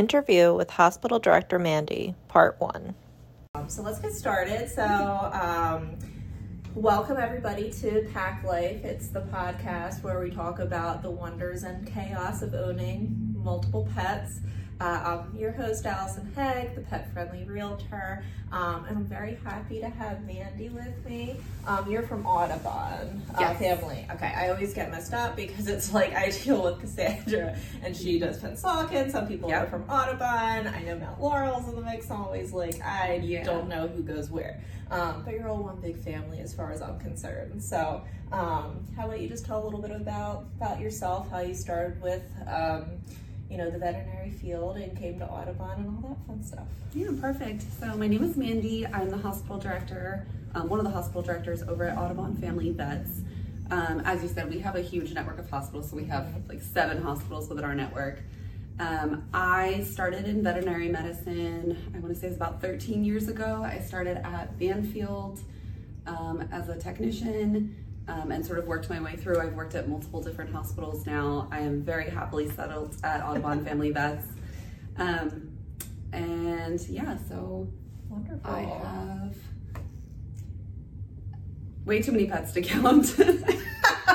Interview with Hospital Director Mandi, Part 1. Um, so let's get started. So, um, welcome everybody to Pack Life. It's the podcast where we talk about the wonders and chaos of owning multiple pets. Uh, I'm your host, Allison Hegg, the pet friendly realtor, um, and I'm very happy to have Mandi with me. Um, you're from Audubon uh, Yes. family. Okay, I always get messed up because it's like I deal with Cassandra and she does Pennsauken. Some people Yep. are from Audubon. I know Mount Laurel's in the mix. I'm always like, I Yeah. don't know who goes where. Um, but you're all one big family as far as I'm concerned. So, um, how about you just tell a little bit about about yourself, how you started with, um, you know, the veterinary field and came to Audubon and all that fun stuff. Yeah, perfect. So my name is Mandi. I'm the hospital director, um, one of the hospital directors over at Audubon Family Vets. Um, as you said, we have a huge network of hospitals, so we have like seven hospitals within our network. Um, I started in veterinary medicine, I want to say it was about 13 years ago. I started at Banfield um, as a technician um, and sort of worked my way through. I've worked at multiple different hospitals now. I am very happily settled at Audubon Family Vets. Um, and yeah, so Wonderful. I have way too many pets to count.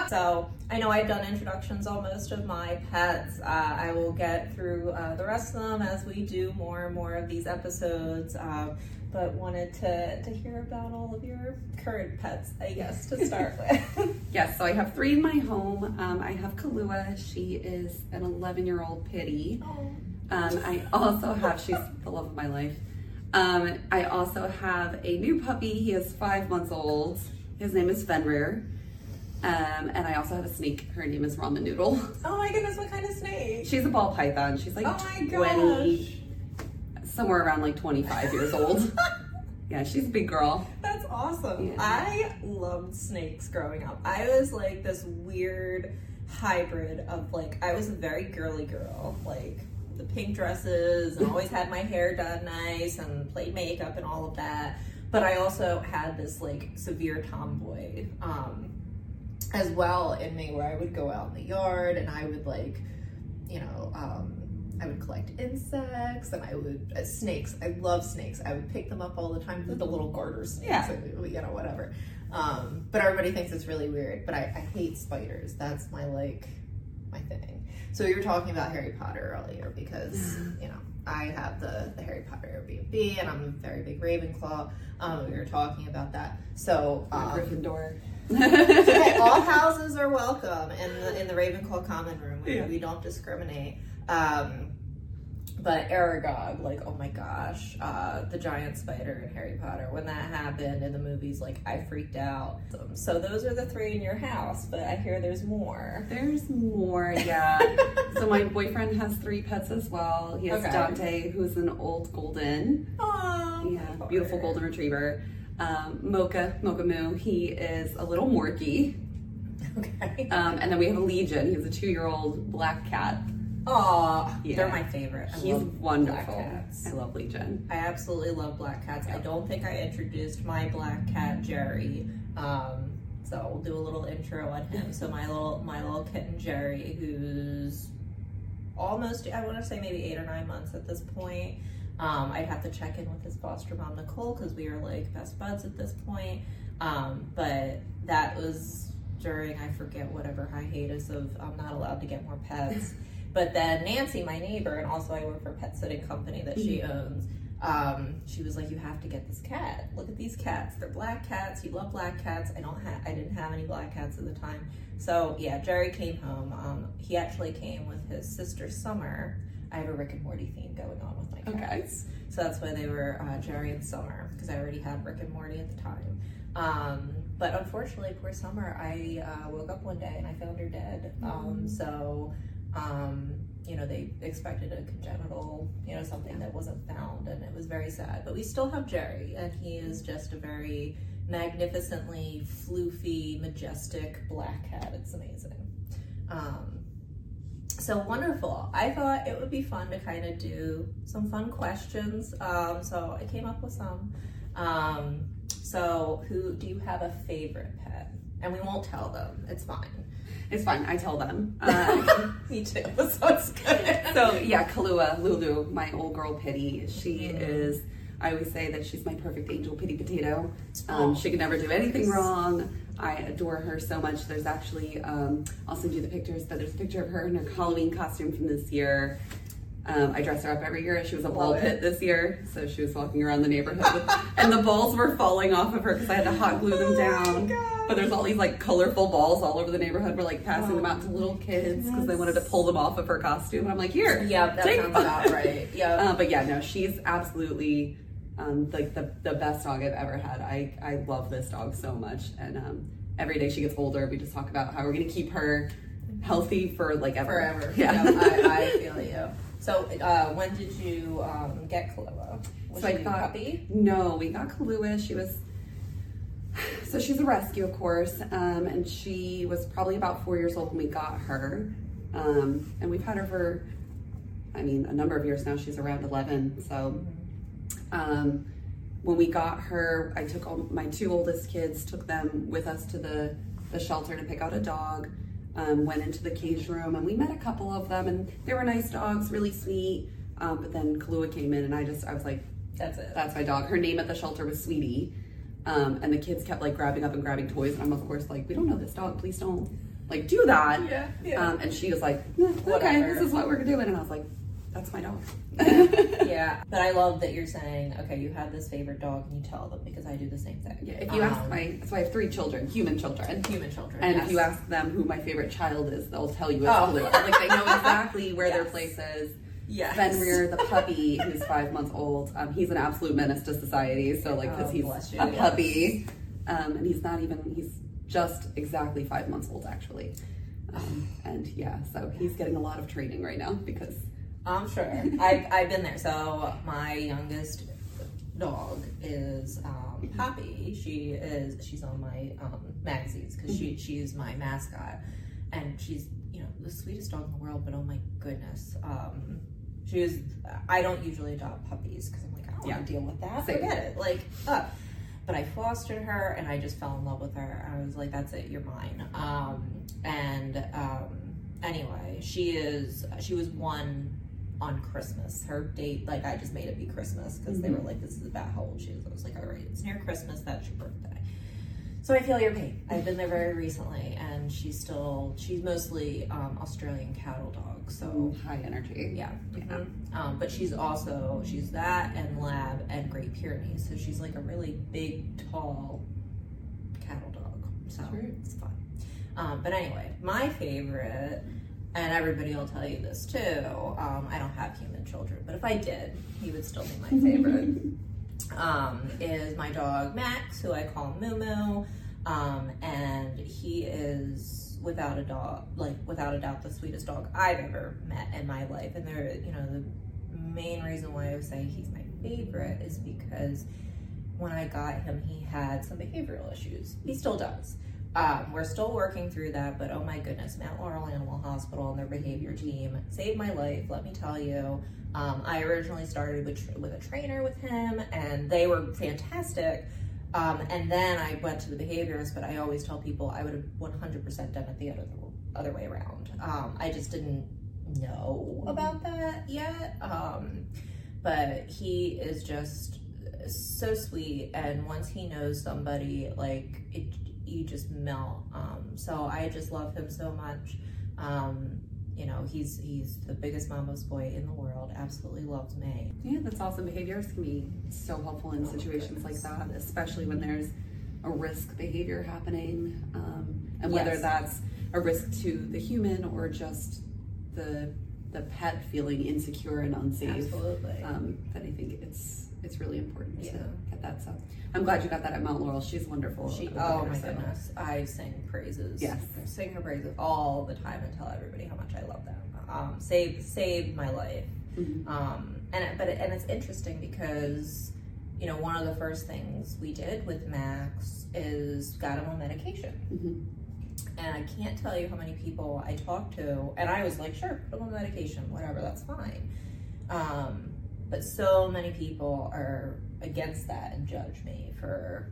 So I know I've done introductions on most of my pets. Uh, I will get through uh, the rest of them as we do more and more of these episodes. Um, but wanted to, to hear about all of your current pets, I guess, to start with. yes, so I have three in my home. Um, I have Kalua. She is an 11 year old pitty. Um, I also have, she's the love of my life. Um, I also have a new puppy. He is five months old. His name is Fenrir. Um, and I also have a snake. Her name is Ramen Noodle. Oh my goodness, what kind of snake? She's a ball python. She's like Oh my 20, somewhere around like 25 years old. yeah, she's a big girl. That's awesome. Yeah. I loved snakes growing up. I was like this weird hybrid of like I was a very girly girl, like the pink dresses and always had my hair done nice and played makeup and all of that. But I also had this like severe tomboy um as well in me where I would go out in the yard and I would like, you know, um I would collect insects and I would uh, snakes. I love snakes. I would pick them up all the time. The little garter snakes, Yeah. and, you know, whatever. Um, but everybody thinks it's really weird. But I, I hate spiders. That's my like my thing. So you were talking about Harry Potter earlier because you know I have the the Harry Potter Airbnb and I'm a very big Ravenclaw. Um, we were talking about that. So um, Gryffindor. Okay, all houses are welcome in the in the Ravenclaw common room. We, Yeah. we don't discriminate. Um, but Aragog, like, oh my gosh, uh, the giant spider in Harry Potter. When that happened in the movies, like, I freaked out. So those are the three in your house, but I hear there's more. There's more, yeah. so my boyfriend has three pets as well. He has Okay. Dante, who's an old golden, Oh, yeah, beautiful golden retriever. Um, Mocha, Mocha Moo, he is a little Morkie. Okay. Um, and then we have a Legion. He's a two-year-old black cat. Aw, Yeah. they're my favorite. I He's wonderful. I love Legion. I absolutely love black cats. I don't think I introduced my black cat Jerry. Um, so we'll do a little intro on him. So my little my little kitten Jerry, who's almost I want to say maybe eight or nine months at this point. Um, I'd have to check in with his foster mom Nicole because we are like best buds at this point. Um, but that was during I forget whatever hiatus of I'm not allowed to get more pets. But then Nancy, my neighbor, and also I work for a pet sitting company that she owns. Um, she was like, "You have to get this cat. Look at these cats. They're black cats. You love black cats. I don't have. I didn't have any black cats at the time. So yeah, Jerry came home. Um, he actually came with his sister Summer. I have a Rick and Morty theme going on with my Okay. so that's why they were uh, Jerry and Summer because I already had Rick and Morty at the time. Um, but unfortunately, poor Summer, I uh, woke up one day and I found her dead. Um, so, um, you know, they expected a congenital, you know, something that wasn't found, and it was very sad. But we still have Jerry, and he is just a very magnificently floofy, majestic black cat. It's amazing. Um, so wonderful. I thought it would be fun to kind of do some fun questions. Um, so I came up with some. Um, so who do you have a favorite pet? And we won't tell them. It's fine. It's fine. I tell them. Uh, Me too. So it's good. so yeah, Kalua, Lulu, my old girl Pity. She Mhm. is. I always say that she's my perfect angel, Pity Potato. Um, Aw. she can never do anything wrong. I adore her so much. There's actually, um, I'll send you the pictures, but there's a picture of her in her Halloween costume from this year. Um, I dress her up every year. She was a ball Love it. pit this year, so she was walking around the neighborhood, and the balls were falling off of her because I had to hot glue them Oh down. God. But there's all these like colorful balls all over the neighborhood. We're like passing them Oh, out to little kids because they wanted to pull them off of her costume. And I'm like, here, Yeah, that take sounds them. about right. Yeah. Uh, but yeah, no, she's absolutely um, like the, the best dog I've ever had. I, I love this dog so much. And um, every day she gets older, we just talk about how we're going to keep her healthy for like ever. Forever. Yeah. I, I feel you. So, uh, when did you um, get Kalua? Was So I thought- puppy? No, we got Kalua. She was, so she's a rescue, of course. Um, and she was probably about four years old when we got her. Um, and we've had her for, I mean, a number of years now. She's around 11. So um, when we got her, I took all my two oldest kids, took them with us to the, the shelter to pick out a dog. Um, went into the cage room and we met a couple of them and they were nice dogs, really sweet. Um, but then Kalua came in and I just, I was like, That's it. that's my dog. Her name at the shelter was Sweetie. Um, and the kids kept like grabbing up and grabbing toys. And I'm of course like, we don't know this dog. Please don't like do that. yeah. Yeah. Um, and she was like, "Eh, okay, this is what we're doing. And I was like, that's my dog. yeah. But I love that you're saying, okay, you have this favorite dog and you tell them because I do the same thing. Yeah, if you ask Um, my, so I have three children, human children. human children. And yes. if you ask them who my favorite child is, they'll tell you it's Oh. Kalua. Like they know exactly where their place is. yes. Fenrir, the puppy, who's five months old, um, he's an absolute menace to society. So like, because Oh, he's you, a yes. puppy, um, and he's not even, he's just exactly five months old actually. Um, and yeah, so he's getting a lot of training right now because I'm sure. I've, I've been there. So my youngest dog is um, Poppy. She is she's on my um, magazines because she she's my mascot, and she's you know the sweetest dog in the world. But oh my goodness, um, she is. I don't usually adopt puppies because I'm like I don't want to deal with that. Same. Forget it. Like. Uh, but I fostered her and I just fell in love with her. I was like, that's it, you're mine. Um, and um, anyway, she is, she was one on Christmas. Her date, like, I just made it be Christmas because they were like, this is about how old she is. I was like, all right, it's near Christmas, that's your birthday. So I feel your pain. I've been there very recently and she's still, she's mostly um, Australian cattle dog. So high energy. yeah. Yeah. mhm. Um, but she's also she's that and lab and Great Pyrenees, so she's like a really big, tall cattle dog. So it's fun. Um, but anyway, my favorite, and everybody will tell you this too. Um, I don't have human children, but if I did, he would still be my favorite. um, is my dog Max, who I call Moo Moo, um, and he is without a dog, like without a doubt, the sweetest dog I've ever met in my life. And there, you know, the main reason why I would say he's my favorite is because when I got him, he had some behavioral issues. He still does. Um, we're still working through that, but oh my goodness, Mount Laurel Animal Hospital and their behavior team saved my life. Let me tell you. Um, I originally started with, with a trainer with him, and they were fantastic. Um, and then I went to the behaviorist, but I always tell people I would have 100% done it the other other way around. Um, I just didn't know about that yet. Um, but he is just so sweet, and once he knows somebody, like it, you just melt. Um, so I just love him so much. Um, you know, he's he's the biggest mama's boy in the world. Absolutely loves me. Yeah, that's awesome. Behaviors can be so helpful in Oh, situations like that, especially when there's a risk behavior happening, um, and whether Yes. that's a risk to the human or just the the pet feeling insecure and unsafe. Absolutely. Um, that I think it's it's really important Yeah. to that. So I'm glad you got that at Mount Laurel. She's wonderful. She, over oh there, my so- goodness, I sing praises. Yes. I sing her praises all the time and tell everybody how much I love them. Um, saved saved my life. Mhm. Um, and it- but it, and it's interesting because you know one of the first things we did with Max is got him on medication. Mhm. And I can't tell you how many people I talked to, and I was like, sure, put him on medication, whatever, that's fine. Um, but so many people are against that and judge me for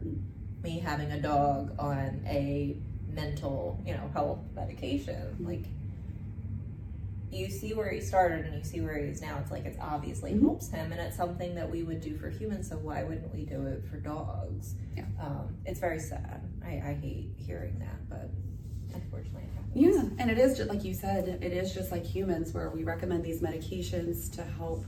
me having a dog on a mental, you know, health medication. Like, you see where he started and you see where he is now. It's like it's obviously Mhm. helps him, and it's something that we would do for humans. So why wouldn't we do it for dogs? Yeah. Um, it's very sad. I, I hate hearing that, but unfortunately, it happens. Yeah, and it is just like you said, it is just like humans where we recommend these medications to help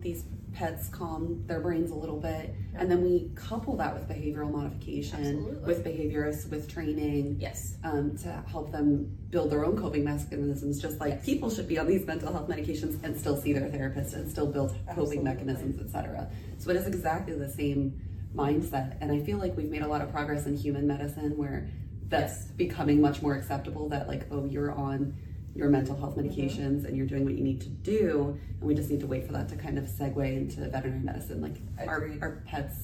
these pets calm their brains a little bit. And then we couple that with behavioral modification, Absolutely. with behaviorists, with training. Yes. Um, to help them build their own coping mechanisms, just like Yes. people should be on these mental health medications and still see their therapist and still build coping Absolutely. mechanisms, etc. So it is exactly the same mindset, and I feel like we've made a lot of progress in human medicine where that's Yes. becoming much more acceptable. That like, oh, you're on your mental health Mm-hmm. medications and you're doing what you need to do, and we just need to wait for that to kind of segue into veterinary medicine. Like our, our pets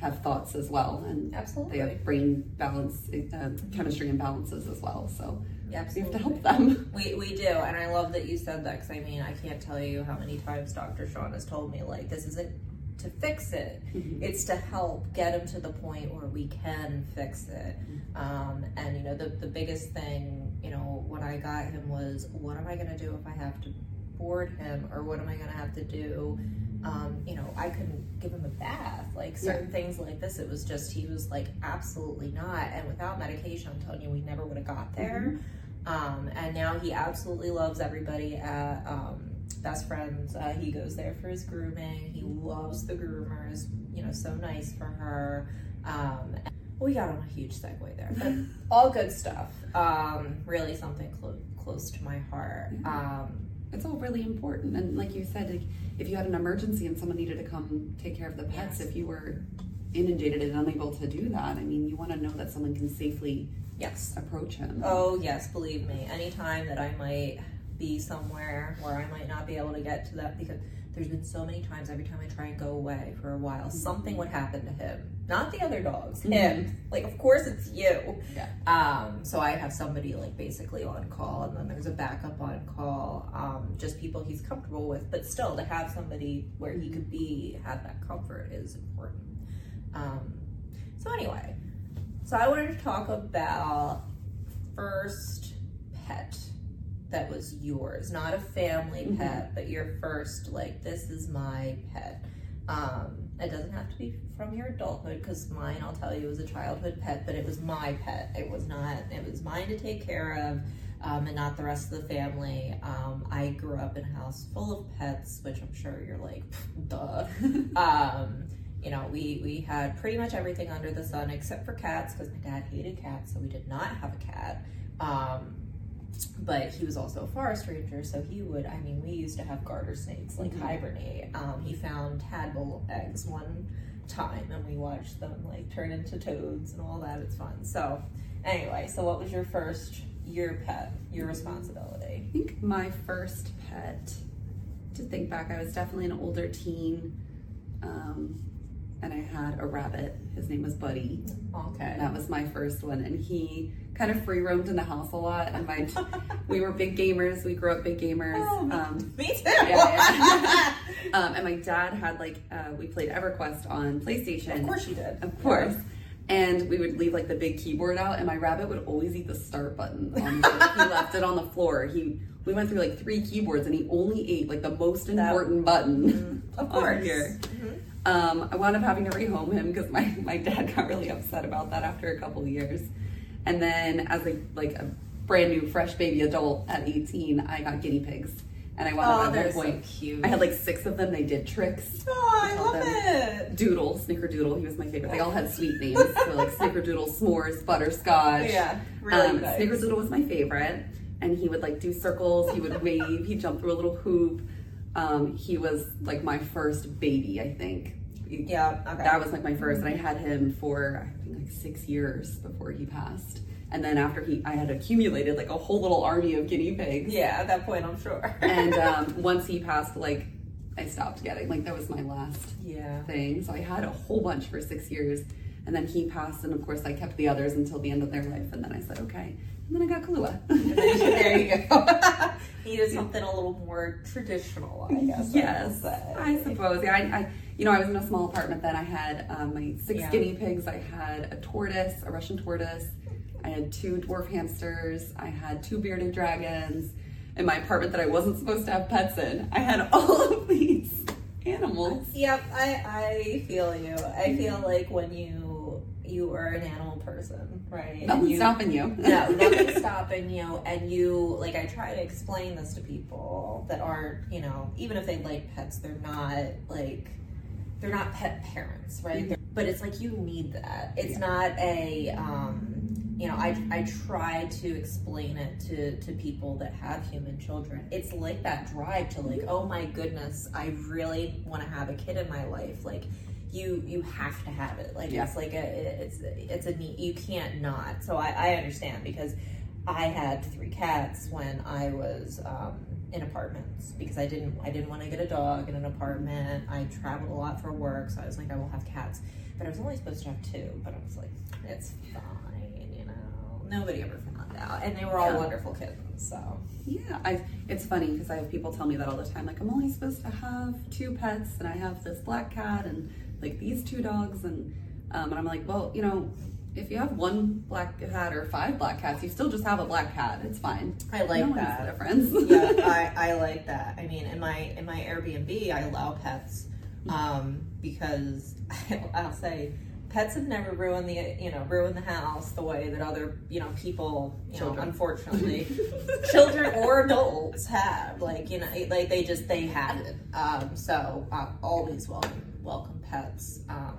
have thoughts as well, and Absolutely. they have brain balance, uh, chemistry imbalances as well. So yeah, we have to help them. We, we do, and I love that you said that because I mean, I can't tell you how many times Dr. Sean has told me, like, this isn't to fix it, Mhm. it's to help get them to the point where we can fix it. Um, and, you know, the, the biggest thing, you know, when I got him was, what am I going to do if I have to board him, or what am I going to have to do? Um, you know, I couldn't give him a bath, like certain things like this. It was just, he was like, absolutely not. And without medication, I'm telling you, we never would have got there. Um, and now he absolutely loves everybody at um, Best Friends. Uh, he goes there for his grooming. He loves the groomers. You know, so nice for her. Um, we got on a huge segue there, but all good stuff. Um, really something clo- close to my heart. Um, It's all really important, and like you said, like, if you had an emergency and someone needed to come take care of the pets, Yes. if you were inundated and unable to do that, I mean, you want to know that someone can safely yes. approach him. Oh yes, believe me. Anytime that I might be somewhere where I might not be able to get to that because there's been so many times every time I try and go away for a while, something would happen to him. Not the other dogs, him. Like of course it's you. Yeah. Um, so I have somebody like basically on call and then there's a backup on call. Um, just people he's comfortable with, but still to have somebody where he could be have that comfort is important. Um, so anyway, so I wanted to talk about first pet that was yours, not a family Mhm. pet, but your first, like, this is my pet. Um, it doesn't have to be from your adulthood because mine, I'll tell you, was a childhood pet, but it was my pet. It was not, it was mine to take care of. Um, and not the rest of the family. Um, I grew up in a house full of pets, which I'm sure you're like, duh. um, you know, we we had pretty much everything under the sun except for cats because my dad hated cats, so we did not have a cat. But he was also a forest ranger, so he would. I mean, we used to have garter snakes like Mhm. hibernate. Um, he found tadpole eggs one time, and we watched them like turn into toads and all that. It's fun. So, anyway, so what was your first your pet, your responsibility? I think my first pet, to think back, I was definitely an older teen. Um, and I had a rabbit. His name was Buddy. Okay. That was my first one. And he kind of free roamed in the house a lot. And my, we were big gamers. We grew up big gamers. Oh, Um, Me too. yeah, um, and my dad had like, uh, we played EverQuest on PlayStation. of course you did. Of course. And we would leave like the big keyboard out, and my rabbit would always eat the start button. The, he left it on the floor. He we went through like three keyboards, and he only ate like the most That- important button. Of on course. here. Mhm. Um, I wound up having to rehome him because my, my dad got really upset about that after a couple of years. And then as a like a brand new fresh baby adult at 18, I got guinea pigs. And I wound Oh, up at so one point. cute. I had like six of them. They did tricks. Oh, I love them- it. Doodle, Snickerdoodle, he was my favorite. They all had sweet names. so like Snickerdoodle, S'mores, Butterscotch. Yeah, really um, nice. Snickerdoodle was my favorite. And he would like do circles, he would wave, he'd jump through a little hoop. Um, he was like my first baby, I think. Yeah, okay. That was like my first, and I had him for I think like six years before he passed. And then after he, I had accumulated like a whole little army of guinea pigs. yeah, at that point, I'm sure. And um, once he passed, like I stopped getting like that was my last yeah. thing. So I had a whole bunch for six years. And then he passed, and of course, I kept the others until the end of their life. And then I said, okay. And then I got Kahlua. there you go. he is something a little more traditional, I guess. Yes, say. I suppose. Yeah, I, I, you know, I was in a small apartment then. I had um, my six Yeah. guinea pigs. I had a tortoise, a Russian tortoise. I had two dwarf hamsters. I had two bearded dragons. in my apartment that I wasn't supposed to have pets in. I had all of these animals. Yep, I I feel you. I feel like when you you are an animal person, right? Nothing's you, stopping you. no, nothing's stopping you. And you like I try to explain this to people that aren't, you know, even if they like pets, they're not like they're not pet parents, right? Mm-hmm. But it's like you need that. It's Yeah. not a um you know, I, I try to explain it to, to people that have human children. It's like that drive to like, oh my goodness, I really want to have a kid in my life. Like, you you have to have it. Like Yeah. it's like a it's it's a need. You can't not. So I, I understand because I had three cats when I was um, in apartments because I didn't I didn't want to get a dog in an apartment. I traveled a lot for work, so I was like I will have cats. But I was only supposed to have two. But I was like, it's fine, you know. Nobody ever found out, and they were all Yeah. wonderful kittens. So Yeah, I, it's funny because I have people tell me that all the time. Like, I'm only supposed to have two pets, and I have this black cat and like these two dogs, and um, and I'm like, well, you know, if you have one black cat or five black cats, you still just have a black cat. It's fine. I like no that. Difference. yeah, I, I like that. I mean, in my in my Airbnb, I allow pets um, because I'll say pets have never ruined the you know ruined the house the way that other you know people you know unfortunately children or adults have like you know like they just they haven't um, so uh, always welcome welcome pets um,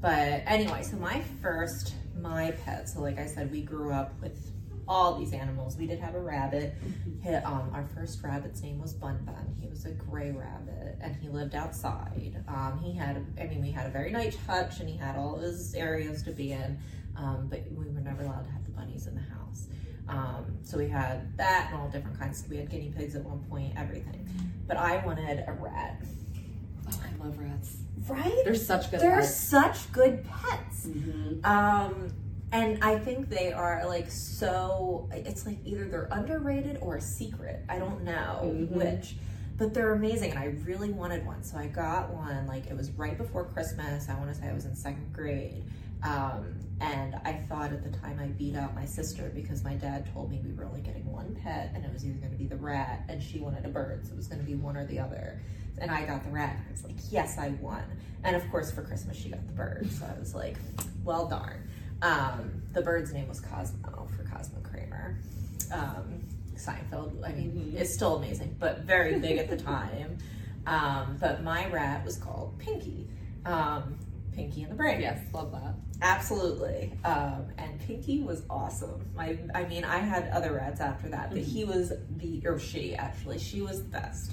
but anyway so my first my pet so like i said we grew up with all these animals. We did have a rabbit. Hi- um, our first rabbit's name was bun bun. He was a gray rabbit and he lived outside. Um, he had i mean we had a very nice hutch and he had all his areas to be in um, but we were never allowed to have the bunnies in the house. Um, so we had that and all different kinds. We had guinea pigs at one point everything. But i wanted a rat Oh, I love rats. right They're such good they're pets. such good pets Mhm. um, and I think they are like so. It's like either they're underrated or a secret. I don't know Mhm. which, but they're amazing, and I really wanted one. So I got one. Like it was right before Christmas. I want to say I was in second grade. Um, and I thought at the time I beat out my sister because my dad told me we were only getting one pet, and it was either going to be the rat, and she wanted a bird, so it was going to be one or the other. And I got the rat. And I was like, yes, I won. And of course, for Christmas, she got the bird. So I was like, well, darn. Um, the bird's name was Cosmo for Cosmo Kramer. Um, Seinfeld, I mean, Mhm. it's still amazing, but very big at the time. Um, but my rat was called Pinky. Um, Pinky and the Brain. Yes, love that. Absolutely. Um, and Pinky was awesome. My, I mean, I had other rats after that, but he was the, or she actually, she was the best.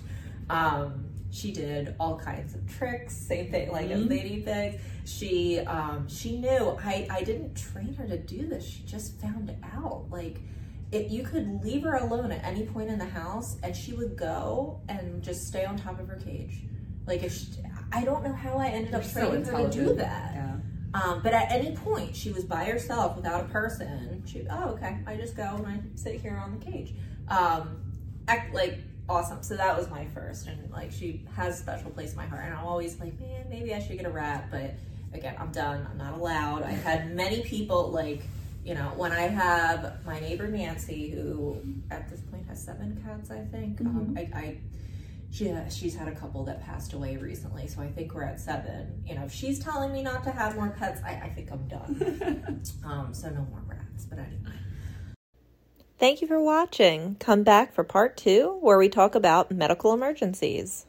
Um, she did all kinds of tricks, same thing like as Mhm. Lady Pig. She, um, she knew. I, I didn't train her to do this. She just found out. Like, it, you could leave her alone at any point in the house, and she would go and just stay on top of her cage. Like, if she, I don't know how I ended up They're so training her to do that. Yeah. Um, but at any point, she was by herself without a person. She, oh, okay, I just go and I sit here on the cage. Um, act like awesome. So that was my first, and like she has a special place in my heart. And I'm always like, man, maybe I should get a rat, but again, I'm done. I'm not allowed. I've had many people like, you know, when I have my neighbor Nancy, who at this point has seven cats, I think. Um, I, I she she's had a couple that passed away recently, so I think we're at seven. You know, if she's telling me not to have more pets, I, I think I'm done. um, so no more rats. But anyway, Thank you for watching. Come back for part two, where we talk about medical emergencies.